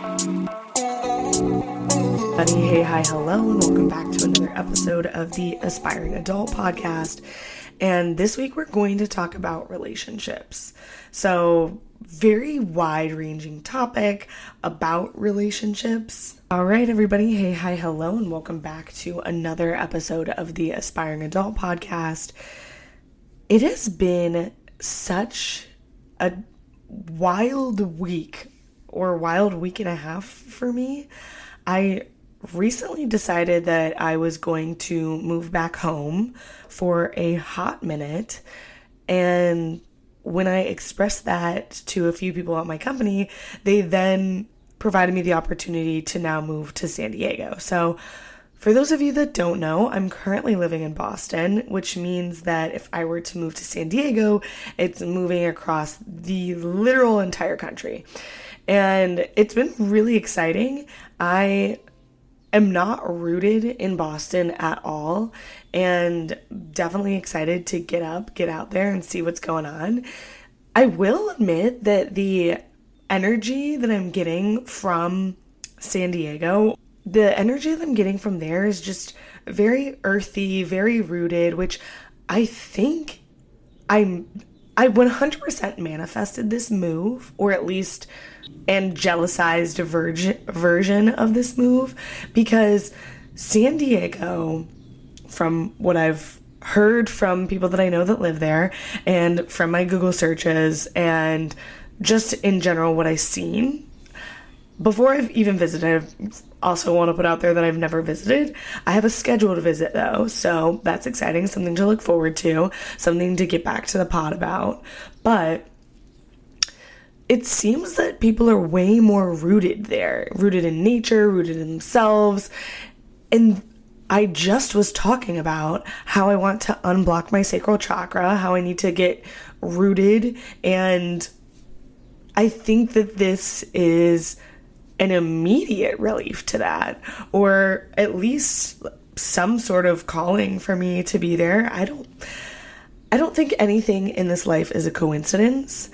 Buddy, hey, hi, hello, and welcome back to another episode of the Aspiring Adult Podcast. And this week we're going to talk about relationships. So, very wide ranging topic about relationships. All right, everybody. Hey, hi, hello, and welcome back to another episode of the Aspiring Adult Podcast. It has been such a wild week or wild week and a half for me. I recently decided that I was going to move back home for a hot minute. And when I expressed that to a few people at my company, they then provided me the opportunity to now move to San Diego. So, for those of you that don't know, I'm currently living in Boston, which means that if I were to move to San Diego, it's moving across the literal entire country. And it's been really exciting. I am not rooted in Boston at all and definitely excited to get up, get out there and see what's going on. I will admit that the energy that I'm getting from San Diego, the energy that I'm getting from there is just very earthy, very rooted, which I think I'm I 100% manifested this move, or at least angelicized version version of this move, because San Diego, from what I've heard from people that I know that live there, and from my Google searches, and just in general what I've seen, before I've even visited, I also want to put out there that I've never visited. I have a scheduled visit though, so that's exciting, something to look forward to, something to get back to the pod about. But it seems that people are way more rooted there, rooted in nature, rooted in themselves. And I just was talking about how I want to unblock my sacral chakra, how I need to get rooted. And I think that this is an immediate relief to that, or at least some sort of calling for me to be there. I don't I don't think anything in this life is a coincidence.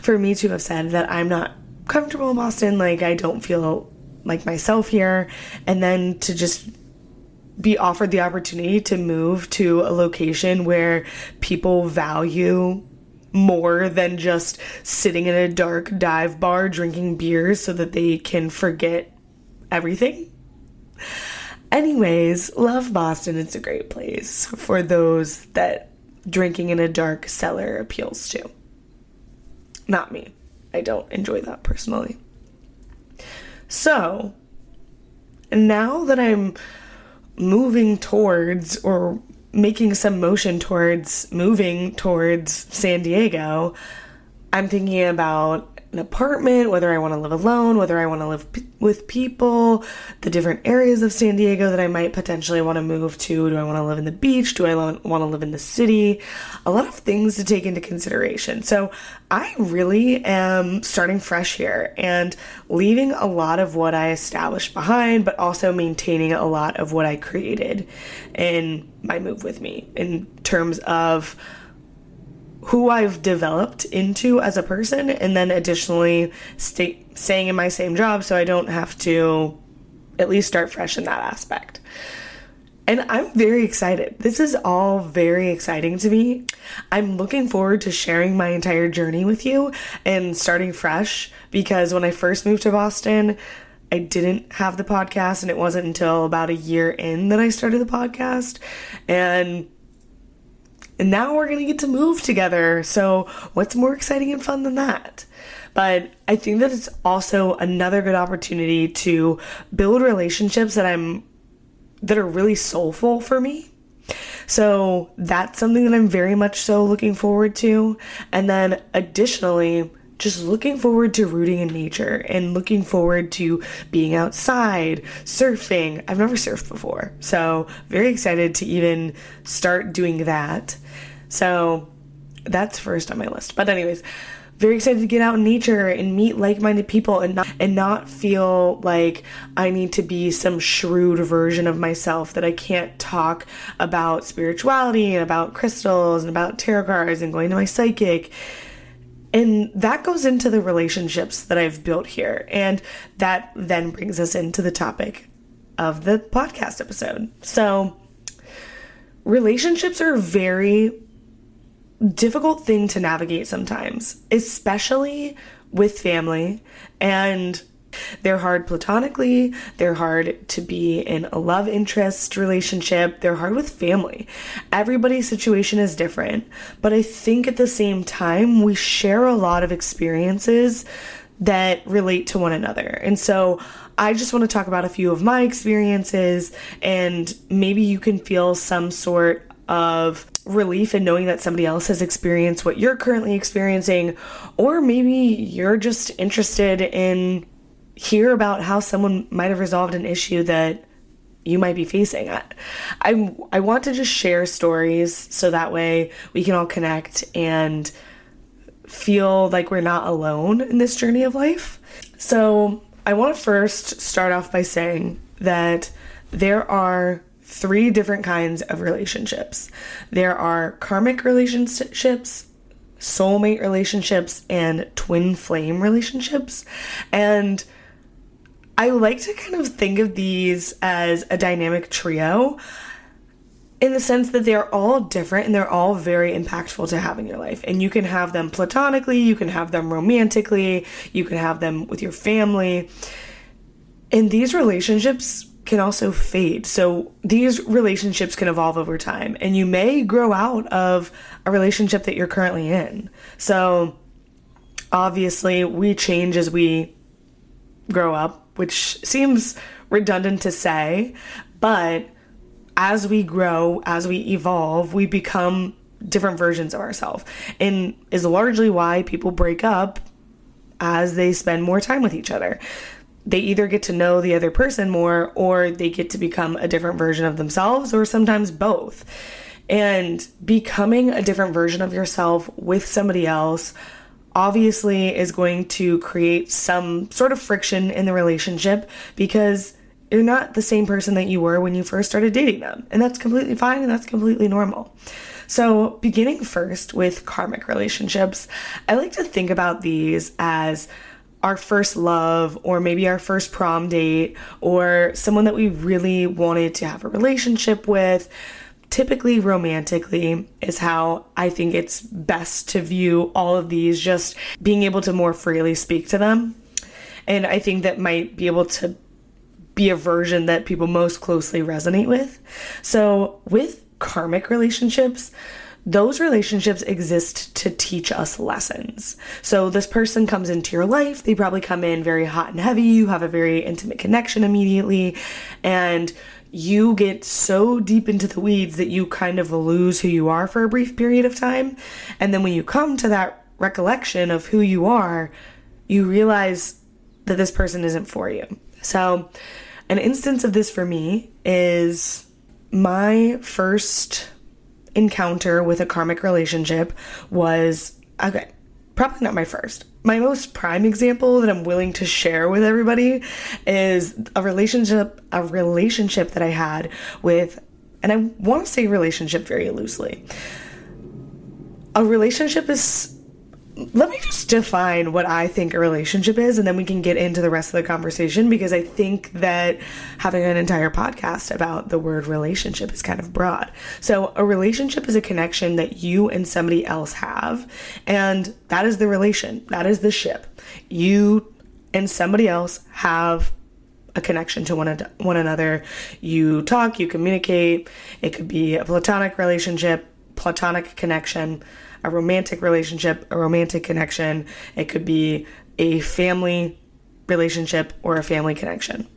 For me to have said that I'm not comfortable in Boston, like I don't feel like myself here, and then to just be offered the opportunity to move to a location where people value more than just sitting in a dark dive bar drinking beers so that they can forget everything. Anyways, love Boston. It's a great place for those that drinking in a dark cellar appeals to. Not me. I don't enjoy that personally. So, now that I'm moving towards or making some motion towards moving towards San Diego, I'm thinking about an apartment, whether I want to live alone, whether I want to live p- with people, the different areas of San Diego that I might potentially want to move to. Do I want to live in the beach? Do I lo- want to live in the city? A lot of things to take into consideration. So I really am starting fresh here and leaving a lot of what I established behind, but also maintaining a lot of what I created in my move with me in terms of who I've developed into as a person, and then additionally stay, staying in my same job so I don't have to at least start fresh in that aspect. And I'm very excited. This is all very exciting to me. I'm looking forward to sharing my entire journey with you and starting fresh because when I first moved to Boston, I didn't have the podcast, and it wasn't until about a year in that I started the podcast. And and now we're going to get to move together. So, what's more exciting and fun than that? But I think that it's also another good opportunity to build relationships that I'm that are really soulful for me. So, that's something that I'm very much so looking forward to. And then additionally, just looking forward to rooting in nature and looking forward to being outside, surfing. I've never surfed before, so very excited to even start doing that. So that's first on my list. But anyways, very excited to get out in nature and meet like-minded people and not and not feel like I need to be some shrewd version of myself that I can't talk about spirituality and about crystals and about tarot cards and going to my psychic And that goes into the relationships that I've built here. And that then brings us into the topic of the podcast episode. So, relationships are a very difficult thing to navigate sometimes, especially with family. And they're hard platonically, they're hard to be in a love interest relationship, they're hard with family. Everybody's situation is different, but I think at the same time, we share a lot of experiences that relate to one another. And so I just want to talk about a few of my experiences, and maybe you can feel some sort of relief in knowing that somebody else has experienced what you're currently experiencing, or maybe you're just interested in hear about how someone might have resolved an issue that you might be facing. I, I, I want to just share stories so that way we can all connect and feel like we're not alone in this journey of life. So, I want to first start off by saying that there are three different kinds of relationships there are karmic relationships, soulmate relationships, and twin flame relationships. And I like to kind of think of these as a dynamic trio in the sense that they're all different and they're all very impactful to have in your life. And you can have them platonically, you can have them romantically, you can have them with your family. And these relationships can also fade. So these relationships can evolve over time and you may grow out of a relationship that you're currently in. So obviously, we change as we grow up, which seems redundant to say, but as we grow, as we evolve, we become different versions of ourselves. And is largely why people break up as they spend more time with each other. They either get to know the other person more or they get to become a different version of themselves or sometimes both. And becoming a different version of yourself with somebody else obviously is going to create some sort of friction in the relationship because you're not the same person that you were when you first started dating them. And that's completely fine and that's completely normal. So, beginning first with karmic relationships, I like to think about these as our first love, or maybe our first prom date, or someone that we really wanted to have a relationship with. Typically, romantically, is how I think it's best to view all of these, just being able to more freely speak to them. And I think that might be able to be a version that people most closely resonate with. So, with karmic relationships, those relationships exist to teach us lessons. So, this person comes into your life, they probably come in very hot and heavy, you have a very intimate connection immediately, and you get so deep into the weeds that you kind of lose who you are for a brief period of time. And then when you come to that recollection of who you are, you realize that this person isn't for you. So, an instance of this for me is my first encounter with a karmic relationship was okay, probably not my first. My most prime example that I'm willing to share with everybody is a relationship a relationship that I had with and I want to say relationship very loosely. A relationship is let me just define what I think a relationship is, and then we can get into the rest of the conversation because I think that having an entire podcast about the word relationship is kind of broad. So, a relationship is a connection that you and somebody else have, and that is the relation, that is the ship. You and somebody else have a connection to one, ad- one another. You talk, you communicate. It could be a platonic relationship, platonic connection a romantic relationship, a romantic connection. It could be a family relationship or a family connection.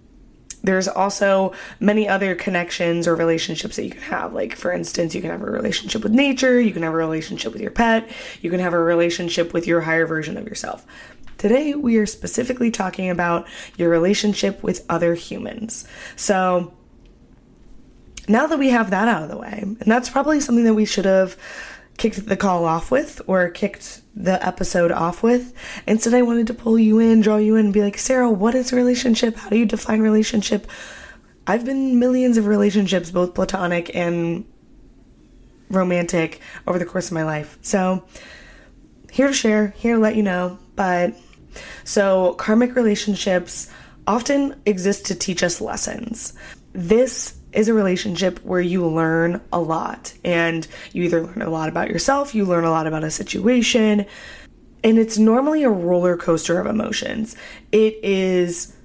There's also many other connections or relationships that you can have. Like, for instance, you can have a relationship with nature, you can have a relationship with your pet, you can have a relationship with your higher version of yourself. Today, we are specifically talking about your relationship with other humans. So, now that we have that out of the way, and that's probably something that we should have kicked the call off with or kicked the episode off with. Instead, I wanted to pull you in, draw you in, and be like, Sarah, what is relationship? How do you define relationship? I've been millions of relationships, both platonic and romantic, over the course of my life. So, here to share, here to let you know. But so, karmic relationships often exist to teach us lessons. This is a relationship where you learn a lot, and you either learn a lot about yourself, you learn a lot about a situation, and it's normally a roller coaster of emotions. It is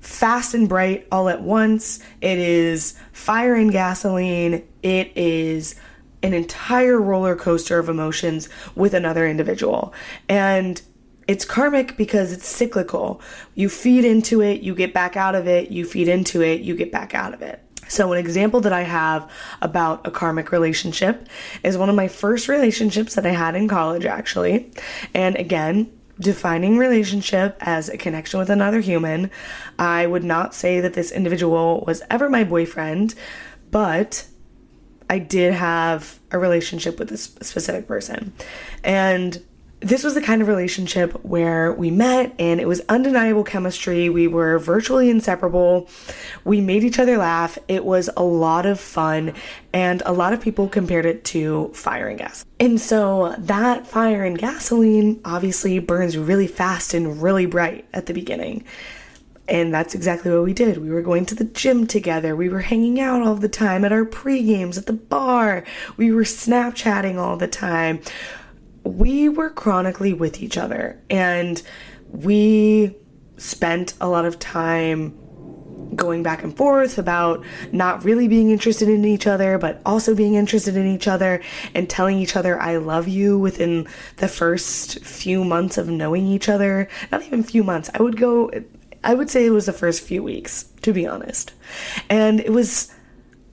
fast and bright all at once, it is fire and gasoline, it is an entire roller coaster of emotions with another individual. And it's karmic because it's cyclical. You feed into it, you get back out of it, you feed into it, you get back out of it. So, an example that I have about a karmic relationship is one of my first relationships that I had in college, actually. And again, defining relationship as a connection with another human. I would not say that this individual was ever my boyfriend, but I did have a relationship with this specific person. And this was the kind of relationship where we met and it was undeniable chemistry. We were virtually inseparable. We made each other laugh. It was a lot of fun, and a lot of people compared it to fire and gas. And so that fire and gasoline obviously burns really fast and really bright at the beginning. And that's exactly what we did. We were going to the gym together. We were hanging out all the time at our pre games at the bar. We were Snapchatting all the time we were chronically with each other and we spent a lot of time going back and forth about not really being interested in each other, but also being interested in each other and telling each other, I love you within the first few months of knowing each other. Not even few months. I would go, I would say it was the first few weeks, to be honest. And it was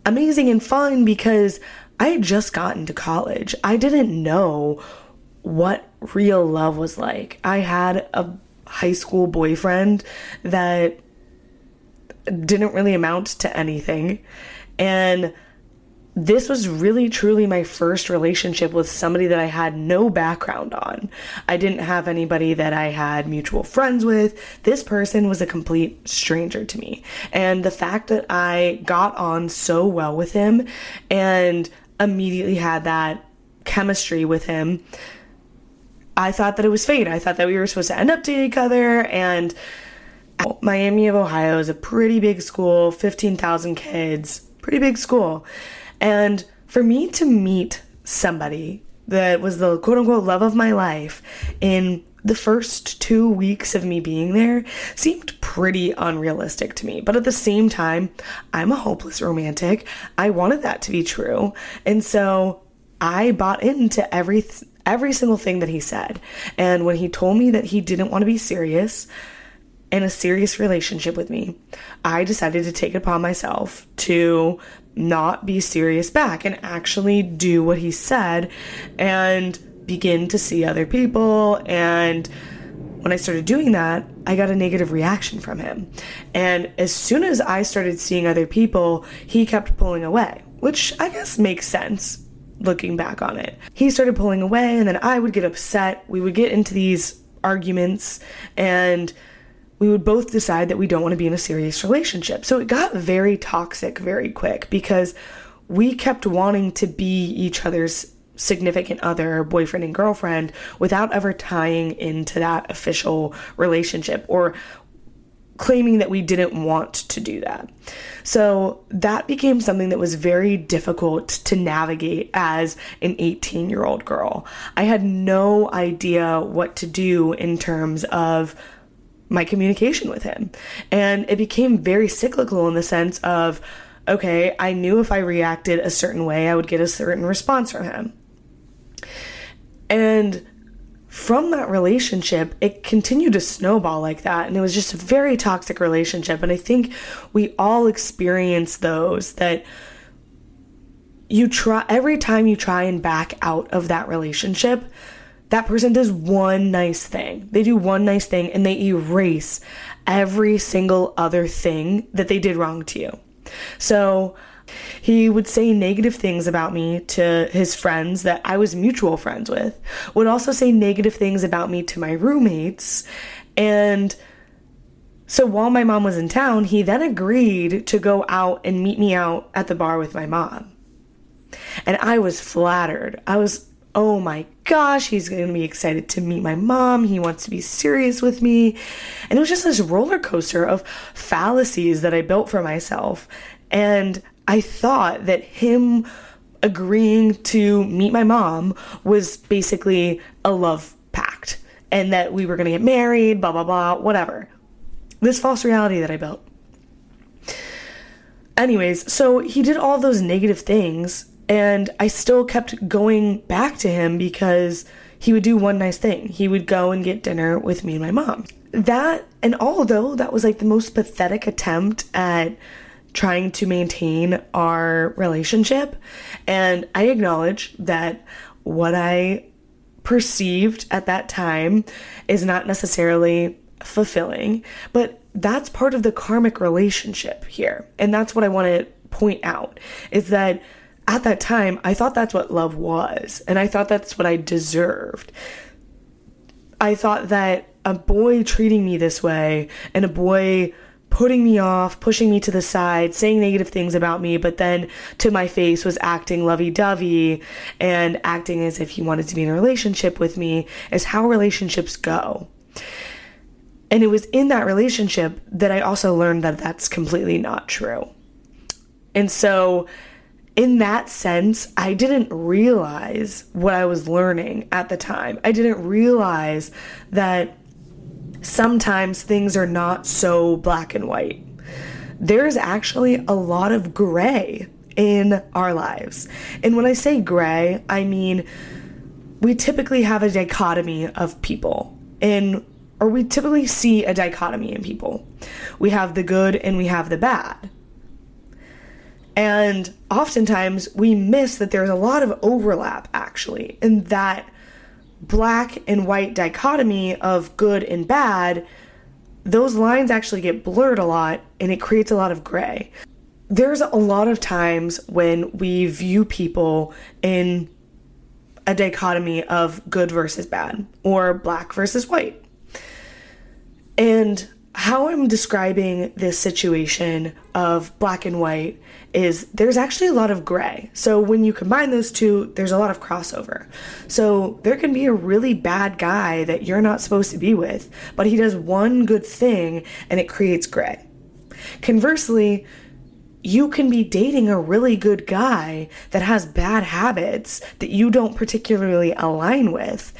amazing and fun because I had just gotten to college. I didn't know what real love was like. I had a high school boyfriend that didn't really amount to anything. And this was really truly my first relationship with somebody that I had no background on. I didn't have anybody that I had mutual friends with. This person was a complete stranger to me. And the fact that I got on so well with him and immediately had that chemistry with him I thought that it was fate. I thought that we were supposed to end up dating each other. And Miami of Ohio is a pretty big school, 15,000 kids, pretty big school. And for me to meet somebody that was the quote unquote love of my life in the first two weeks of me being there seemed pretty unrealistic to me. But at the same time, I'm a hopeless romantic. I wanted that to be true. And so I bought into every every single thing that he said. And when he told me that he didn't want to be serious in a serious relationship with me, I decided to take it upon myself to not be serious back and actually do what he said and begin to see other people and when I started doing that, I got a negative reaction from him. And as soon as I started seeing other people, he kept pulling away, which I guess makes sense looking back on it. He started pulling away, and then I would get upset. We would get into these arguments, and we would both decide that we don't want to be in a serious relationship. So it got very toxic very quick because we kept wanting to be each other's significant other, boyfriend and girlfriend, without ever tying into that official relationship or claiming that we didn't want to do that. So that became something that was very difficult to navigate as an 18 year old girl. I had no idea what to do in terms of my communication with him. And it became very cyclical in the sense of, okay, I knew if I reacted a certain way, I would get a certain response from him. And from that relationship, it continued to snowball like that. And it was just a very toxic relationship. And I think we all experience those that you try every time you try and back out of that relationship, that person does one nice thing. They do one nice thing and they erase every single other thing that they did wrong to you. So, he would say negative things about me to his friends that I was mutual friends with, would also say negative things about me to my roommates. And so while my mom was in town, he then agreed to go out and meet me out at the bar with my mom. And I was flattered. I was oh my gosh, he's going to be excited to meet my mom. He wants to be serious with me. And it was just this roller coaster of fallacies that I built for myself. And I thought that him agreeing to meet my mom was basically a love pact and that we were going to get married, blah, blah, blah, whatever. This false reality that I built. Anyways, so he did all those negative things and I still kept going back to him because he would do one nice thing. He would go and get dinner with me and my mom. That, and although that was like the most pathetic attempt at trying to maintain our relationship, and I acknowledge that what I perceived at that time is not necessarily fulfilling, but that's part of the karmic relationship here. And that's what I want to point out is that at that time, I thought that's what love was, and I thought that's what I deserved. I thought that a boy treating me this way and a boy putting me off, pushing me to the side, saying negative things about me, but then to my face was acting lovey dovey and acting as if he wanted to be in a relationship with me, is how relationships go. And it was in that relationship that I also learned that that's completely not true. And so in that sense, I didn't realize what I was learning at the time. I didn't realize that sometimes things are not so black and white. There's actually a lot of gray in our lives. And when I say gray, I mean we typically have a dichotomy of people in or we typically see a dichotomy in people. We have the good and we have the bad. And oftentimes we miss that there's a lot of overlap actually in that black and white dichotomy of good and bad. Those lines actually get blurred a lot and it creates a lot of gray. There's a lot of times when we view people in a dichotomy of good versus bad or black versus white. And how I'm describing this situation of black and white is there's actually a lot of gray. So when you combine those two, there's a lot of crossover. So there can be a really bad guy that you're not supposed to be with, but he does one good thing and it creates gray. Conversely, you can be dating a really good guy that has bad habits that you don't particularly align with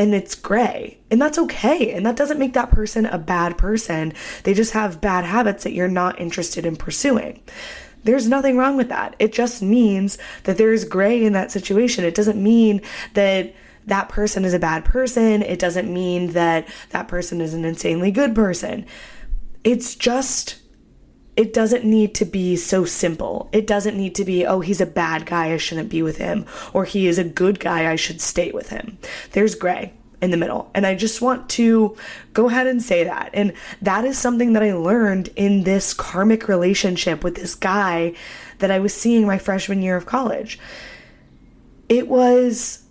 and it's gray. And that's okay. And that doesn't make that person a bad person. They just have bad habits that you're not interested in pursuing. There's nothing wrong with that. It just means that there's gray in that situation. It doesn't mean that that person is a bad person. It doesn't mean that that person is an insanely good person. It's just it doesn't need to be so simple. It doesn't need to be, oh, he's a bad guy, I shouldn't be with him, or he is a good guy, I should stay with him. There's gray in the middle. And I just want to go ahead and say that. And that is something that I learned in this karmic relationship with this guy that I was seeing my freshman year of college. It was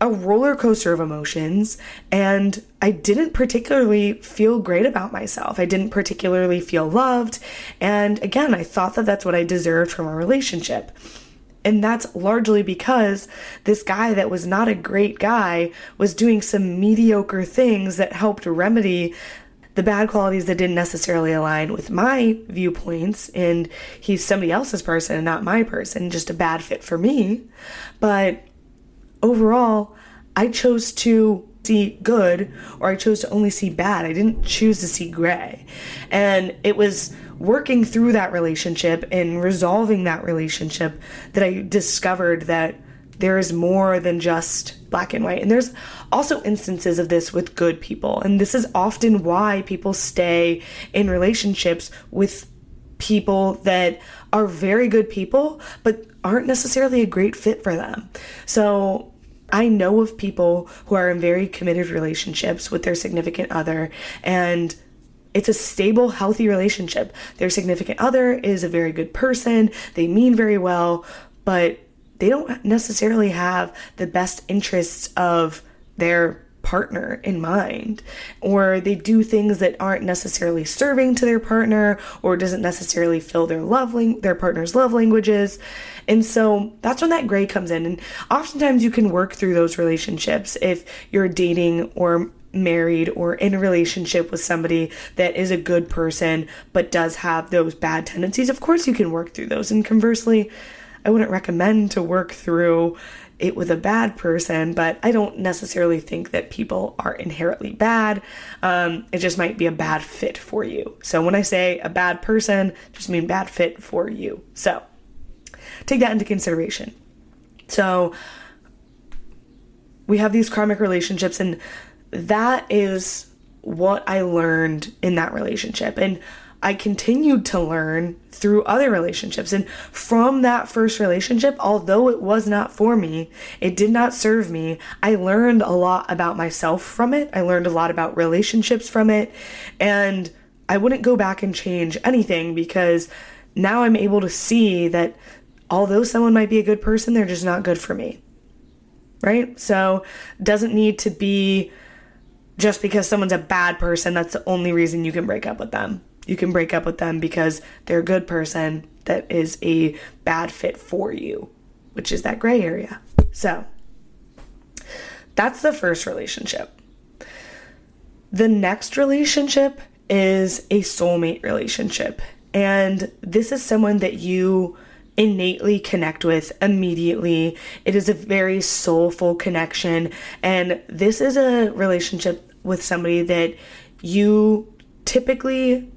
a roller coaster of emotions and I didn't particularly feel great about myself. I didn't particularly feel loved. And again, I thought that that's what I deserved from a relationship. And that's largely because this guy that was not a great guy was doing some mediocre things that helped remedy the bad qualities that didn't necessarily align with my viewpoints. And he's somebody else's person and not my person, just a bad fit for me. But overall, I chose to see good or I chose to only see bad. I didn't choose to see gray. And it was working through that relationship and resolving that relationship that I discovered that there is more than just black and white. And there's also instances of this with good people. And this is often why people stay in relationships with people that are very good people, but aren't necessarily a great fit for them. So I know of people who are in very committed relationships with their significant other and it's a stable, healthy relationship. Their significant other is a very good person, they mean very well, but they don't necessarily have the best interests of their partner in mind or they do things that aren't necessarily serving to their partner or doesn't necessarily fill their love lang- their partner's love languages. And so that's when that gray comes in. And oftentimes you can work through those relationships if you're dating or married or in a relationship with somebody that is a good person but does have those bad tendencies. Of course you can work through those. And conversely I wouldn't recommend to work through it with a bad person, but I don't necessarily think that people are inherently bad. Um, it just might be a bad fit for you. So when I say a bad person, just mean bad fit for you. So take that into consideration. So we have these karmic relationships, and that is what I learned in that relationship. And I continued to learn through other relationships. And from that first relationship, although it was not for me, it did not serve me, I learned a lot about myself from it. I learned a lot about relationships from it. And I wouldn't go back and change anything because now I'm able to see that although someone might be a good person, they're just not good for me. Right? So, doesn't need to be just because someone's a bad person, that's the only reason you can break up with them you can break up with them because they're a good person that is a bad fit for you, which is that gray area. So that's the first relationship. The next relationship is a soulmate relationship. And this is someone that you innately connect with immediately. It is a very soulful connection. And this is a relationship with somebody that you typically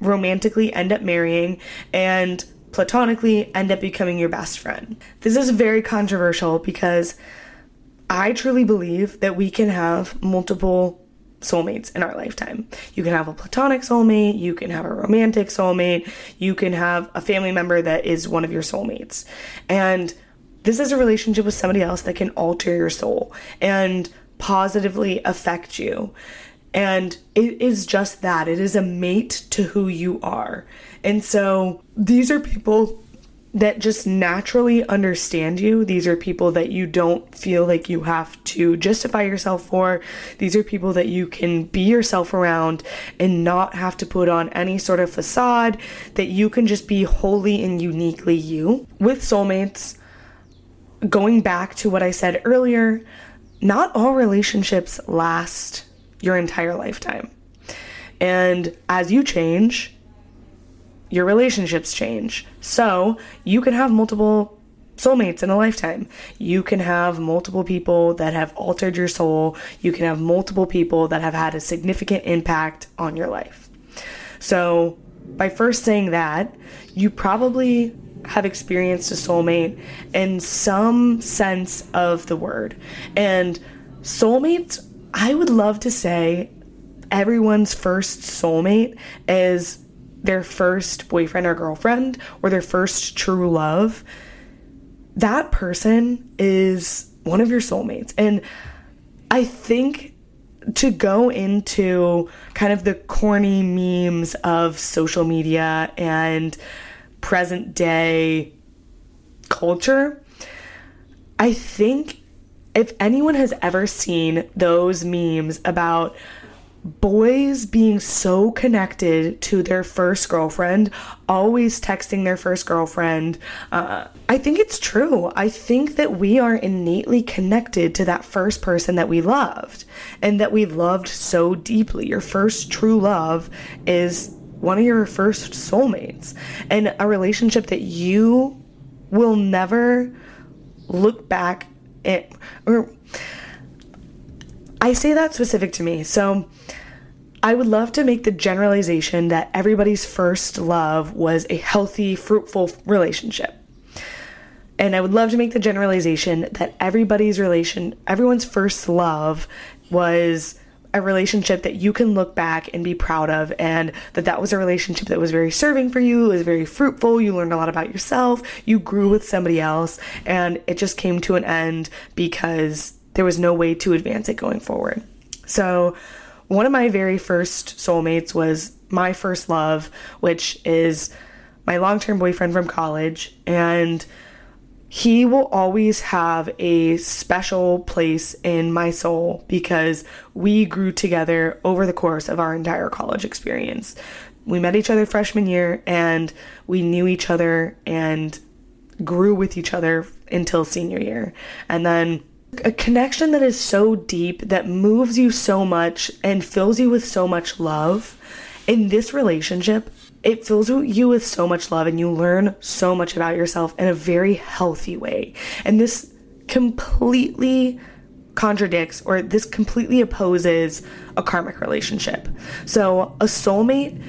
romantically end up marrying and platonically end up becoming your best friend. This is very controversial because I truly believe that we can have multiple soulmates in our lifetime. You can have a platonic soulmate, you can have a romantic soulmate, you can have a family member that is one of your soulmates. And this is a relationship with somebody else that can alter your soul and positively affect you. And it is just that it is a mate to who you are. And so these are people that just naturally understand you. These are people that you don't feel like you have to justify yourself for. These are people that you can be yourself around and not have to put on any sort of facade, that you can just be wholly and uniquely you. With soulmates, going back to what I said earlier, not all relationships last your entire lifetime. And as you change, your relationships change. So you can have multiple soulmates in a lifetime. You can have multiple people that have altered your soul. You can have multiple people that have had a significant impact on your life. So, by first saying that, you probably have experienced a soulmate in some sense of the word. And soulmates I would love to say everyone's first soulmate is their first boyfriend or girlfriend or their first true love. That person is one of your soulmates. And I think to go into kind of the corny memes of social media and present day culture, I think if anyone has ever seen those memes about boys being so connected to their first girlfriend, always texting their first girlfriend. Uh, I think it's true. I think that we are innately connected to that first person that we loved and that we loved so deeply. Your first true love is one of your first soulmates and a relationship that you will never look back it or I say that specific to me. So I would love to make the generalization that everybody's first love was a healthy, fruitful relationship. And I would love to make the generalization that everybody's relation, everyone's first love was a relationship that you can look back and be proud of and that that was a relationship that was very serving for you, was very fruitful, you learned a lot about yourself, you grew with somebody else and it just came to an end because there was no way to advance it going forward. So, one of my very first soulmates was my first love, which is my long-term boyfriend from college and he will always have a special place in my soul because we grew together over the course of our entire college experience. We met each other freshman year and we knew each other and grew with each other until senior year. And then a connection that is so deep, that moves you so much and fills you with so much love. In this relationship, it fills you with so much love and you learn so much about yourself in a very healthy way. And this completely contradicts or this completely opposes a karmic relationship. So, a soulmate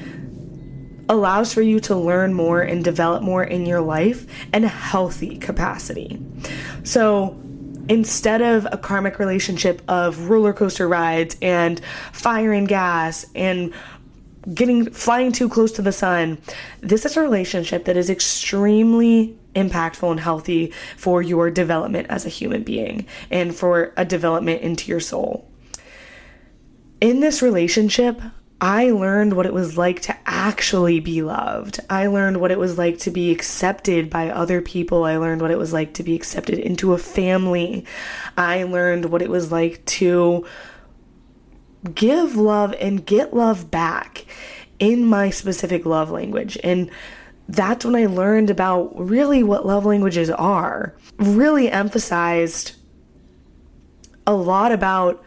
allows for you to learn more and develop more in your life in a healthy capacity. So, instead of a karmic relationship of roller coaster rides and fire and gas and getting flying too close to the sun. This is a relationship that is extremely impactful and healthy for your development as a human being and for a development into your soul. In this relationship, I learned what it was like to actually be loved. I learned what it was like to be accepted by other people. I learned what it was like to be accepted into a family. I learned what it was like to give love and get love back in my specific love language. And that's when I learned about really what love languages are. Really emphasized a lot about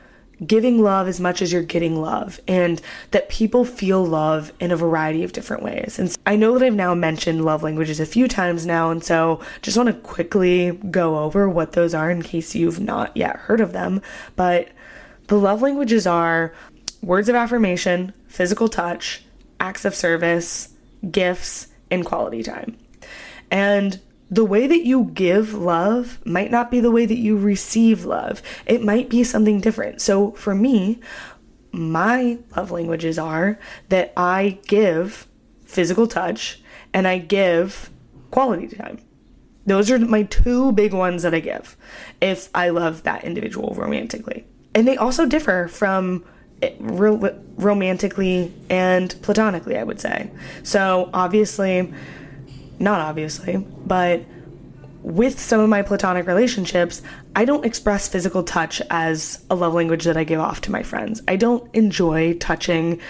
giving love as much as you're getting love and that people feel love in a variety of different ways. And I know that I've now mentioned love languages a few times now and so just want to quickly go over what those are in case you've not yet heard of them. But the love languages are words of affirmation, physical touch, acts of service, gifts, and quality time. And the way that you give love might not be the way that you receive love. It might be something different. So for me, my love languages are that I give physical touch and I give quality time. Those are my two big ones that I give if I love that individual romantically and they also differ from eh, ro- romantically and platonically, I would say. So, obviously, not obviously, but with some of my platonic relationships, I don't express physical touch as a love language that I give off to my friends. I don't enjoy touching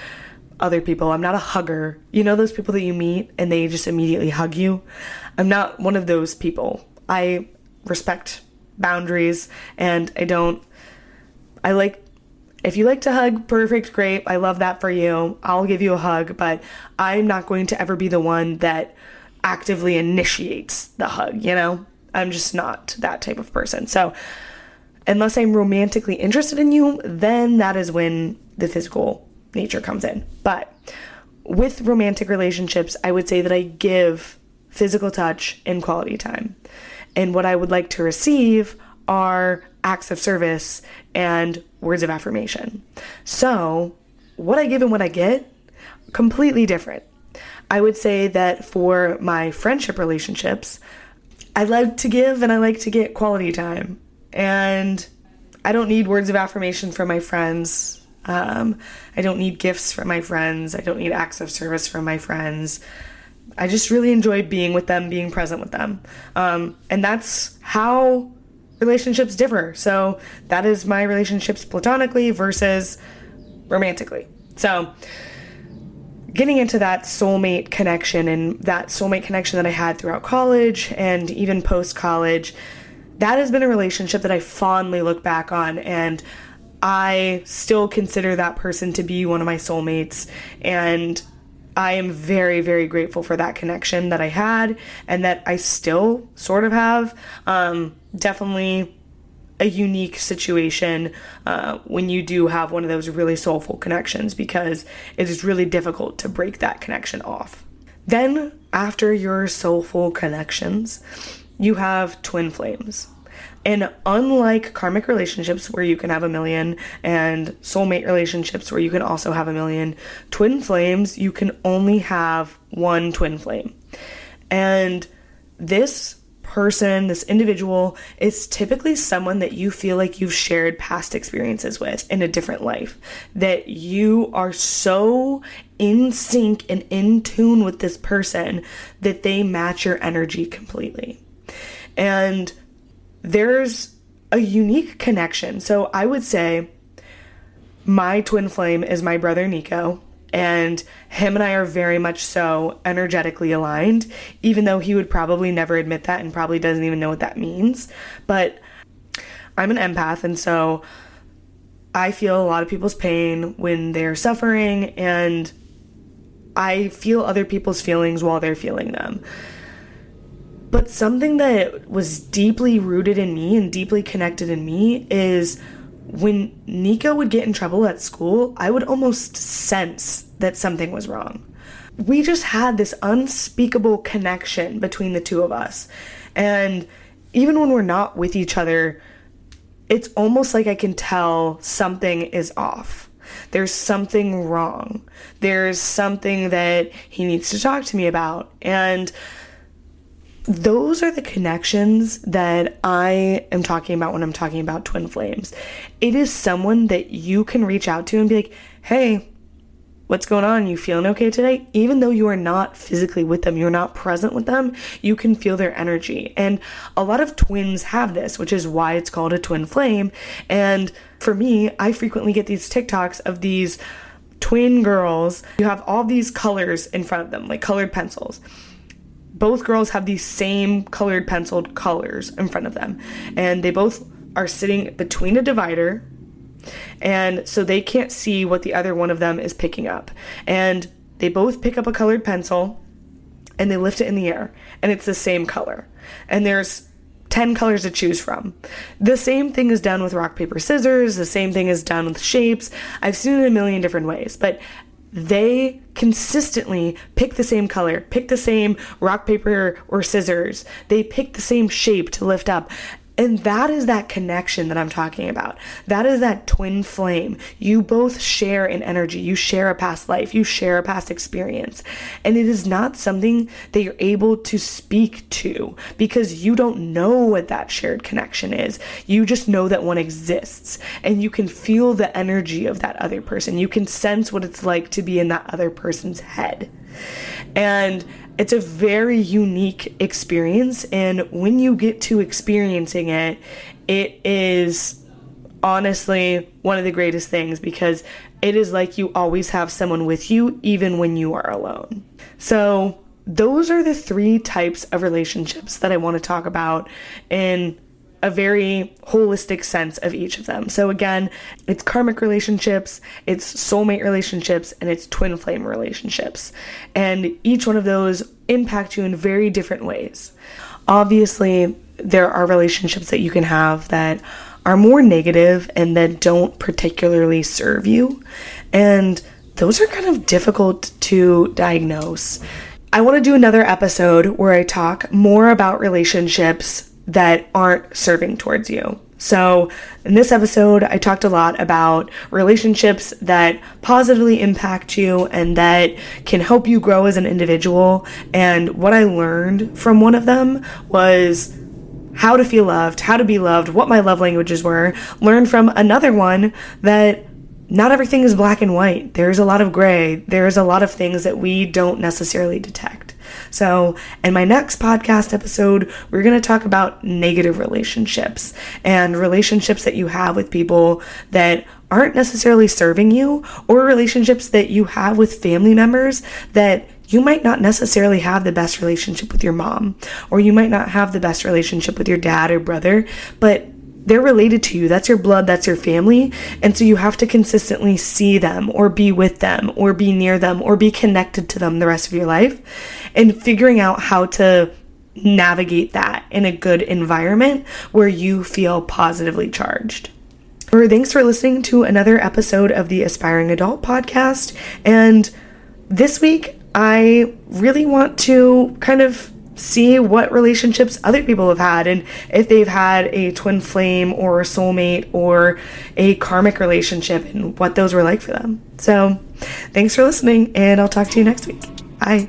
other people. I'm not a hugger. You know those people that you meet and they just immediately hug you? I'm not one of those people. I respect boundaries and I don't I like if you like to hug, perfect, great. I love that for you. I'll give you a hug, but I'm not going to ever be the one that actively initiates the hug, you know? I'm just not that type of person. So, unless I'm romantically interested in you, then that is when the physical nature comes in. But with romantic relationships, I would say that I give physical touch and quality time. And what I would like to receive are acts of service and words of affirmation. So, what I give and what I get, completely different. I would say that for my friendship relationships, I like to give and I like to get quality time. And I don't need words of affirmation from my friends. Um, I don't need gifts from my friends. I don't need acts of service from my friends. I just really enjoy being with them, being present with them. Um, and that's how relationships differ. So that is my relationships platonically versus romantically. So getting into that soulmate connection and that soulmate connection that I had throughout college and even post college, that has been a relationship that I fondly look back on and I still consider that person to be one of my soulmates and I am very, very grateful for that connection that I had and that I still sort of have. Um, definitely a unique situation uh, when you do have one of those really soulful connections because it is really difficult to break that connection off. Then, after your soulful connections, you have twin flames. And unlike karmic relationships where you can have a million and soulmate relationships where you can also have a million, twin flames, you can only have one twin flame. And this person, this individual, is typically someone that you feel like you've shared past experiences with in a different life. That you are so in sync and in tune with this person that they match your energy completely. And there's a unique connection. So I would say my twin flame is my brother Nico, and him and I are very much so energetically aligned, even though he would probably never admit that and probably doesn't even know what that means. But I'm an empath, and so I feel a lot of people's pain when they're suffering, and I feel other people's feelings while they're feeling them. But something that was deeply rooted in me and deeply connected in me is when Nico would get in trouble at school, I would almost sense that something was wrong. We just had this unspeakable connection between the two of us. And even when we're not with each other, it's almost like I can tell something is off. There's something wrong. There's something that he needs to talk to me about. And those are the connections that I am talking about when I'm talking about twin flames. It is someone that you can reach out to and be like, hey, what's going on? You feeling okay today? Even though you are not physically with them, you're not present with them, you can feel their energy. And a lot of twins have this, which is why it's called a twin flame. And for me, I frequently get these TikToks of these twin girls who have all these colors in front of them, like colored pencils both girls have these same colored penciled colors in front of them. And they both are sitting between a divider. And so they can't see what the other one of them is picking up. And they both pick up a colored pencil and they lift it in the air. And it's the same color. And there's 10 colors to choose from. The same thing is done with rock, paper, scissors. The same thing is done with shapes. I've seen it a million different ways. But they consistently pick the same color, pick the same rock, paper, or scissors. They pick the same shape to lift up. And that is that connection that I'm talking about. That is that twin flame. You both share an energy. You share a past life. You share a past experience. And it is not something that you're able to speak to because you don't know what that shared connection is. You just know that one exists and you can feel the energy of that other person. You can sense what it's like to be in that other person's head. And it's a very unique experience. And when you get to experiencing it, it is honestly one of the greatest things because it is like you always have someone with you, even when you are alone. So, those are the three types of relationships that I want to talk about in a very holistic sense of each of them. So again, it's karmic relationships, it's soulmate relationships, and it's twin flame relationships. And each one of those impact you in very different ways. Obviously, there are relationships that you can have that are more negative and that don't particularly serve you. And those are kind of difficult to diagnose. I want to do another episode where I talk more about relationships that aren't serving towards you. So, in this episode, I talked a lot about relationships that positively impact you and that can help you grow as an individual. And what I learned from one of them was how to feel loved, how to be loved, what my love languages were. Learned from another one that not everything is black and white. There's a lot of gray. There's a lot of things that we don't necessarily detect. So, in my next podcast episode, we're going to talk about negative relationships and relationships that you have with people that aren't necessarily serving you, or relationships that you have with family members that you might not necessarily have the best relationship with your mom, or you might not have the best relationship with your dad or brother, but they're related to you. That's your blood, that's your family. And so you have to consistently see them or be with them or be near them or be connected to them the rest of your life and figuring out how to navigate that in a good environment where you feel positively charged. Thanks for listening to another episode of the Aspiring Adult podcast. And this week, I really want to kind of see what relationships other people have had and if they've had a twin flame or a soulmate or a karmic relationship and what those were like for them. So, thanks for listening, and I'll talk to you next week. Bye.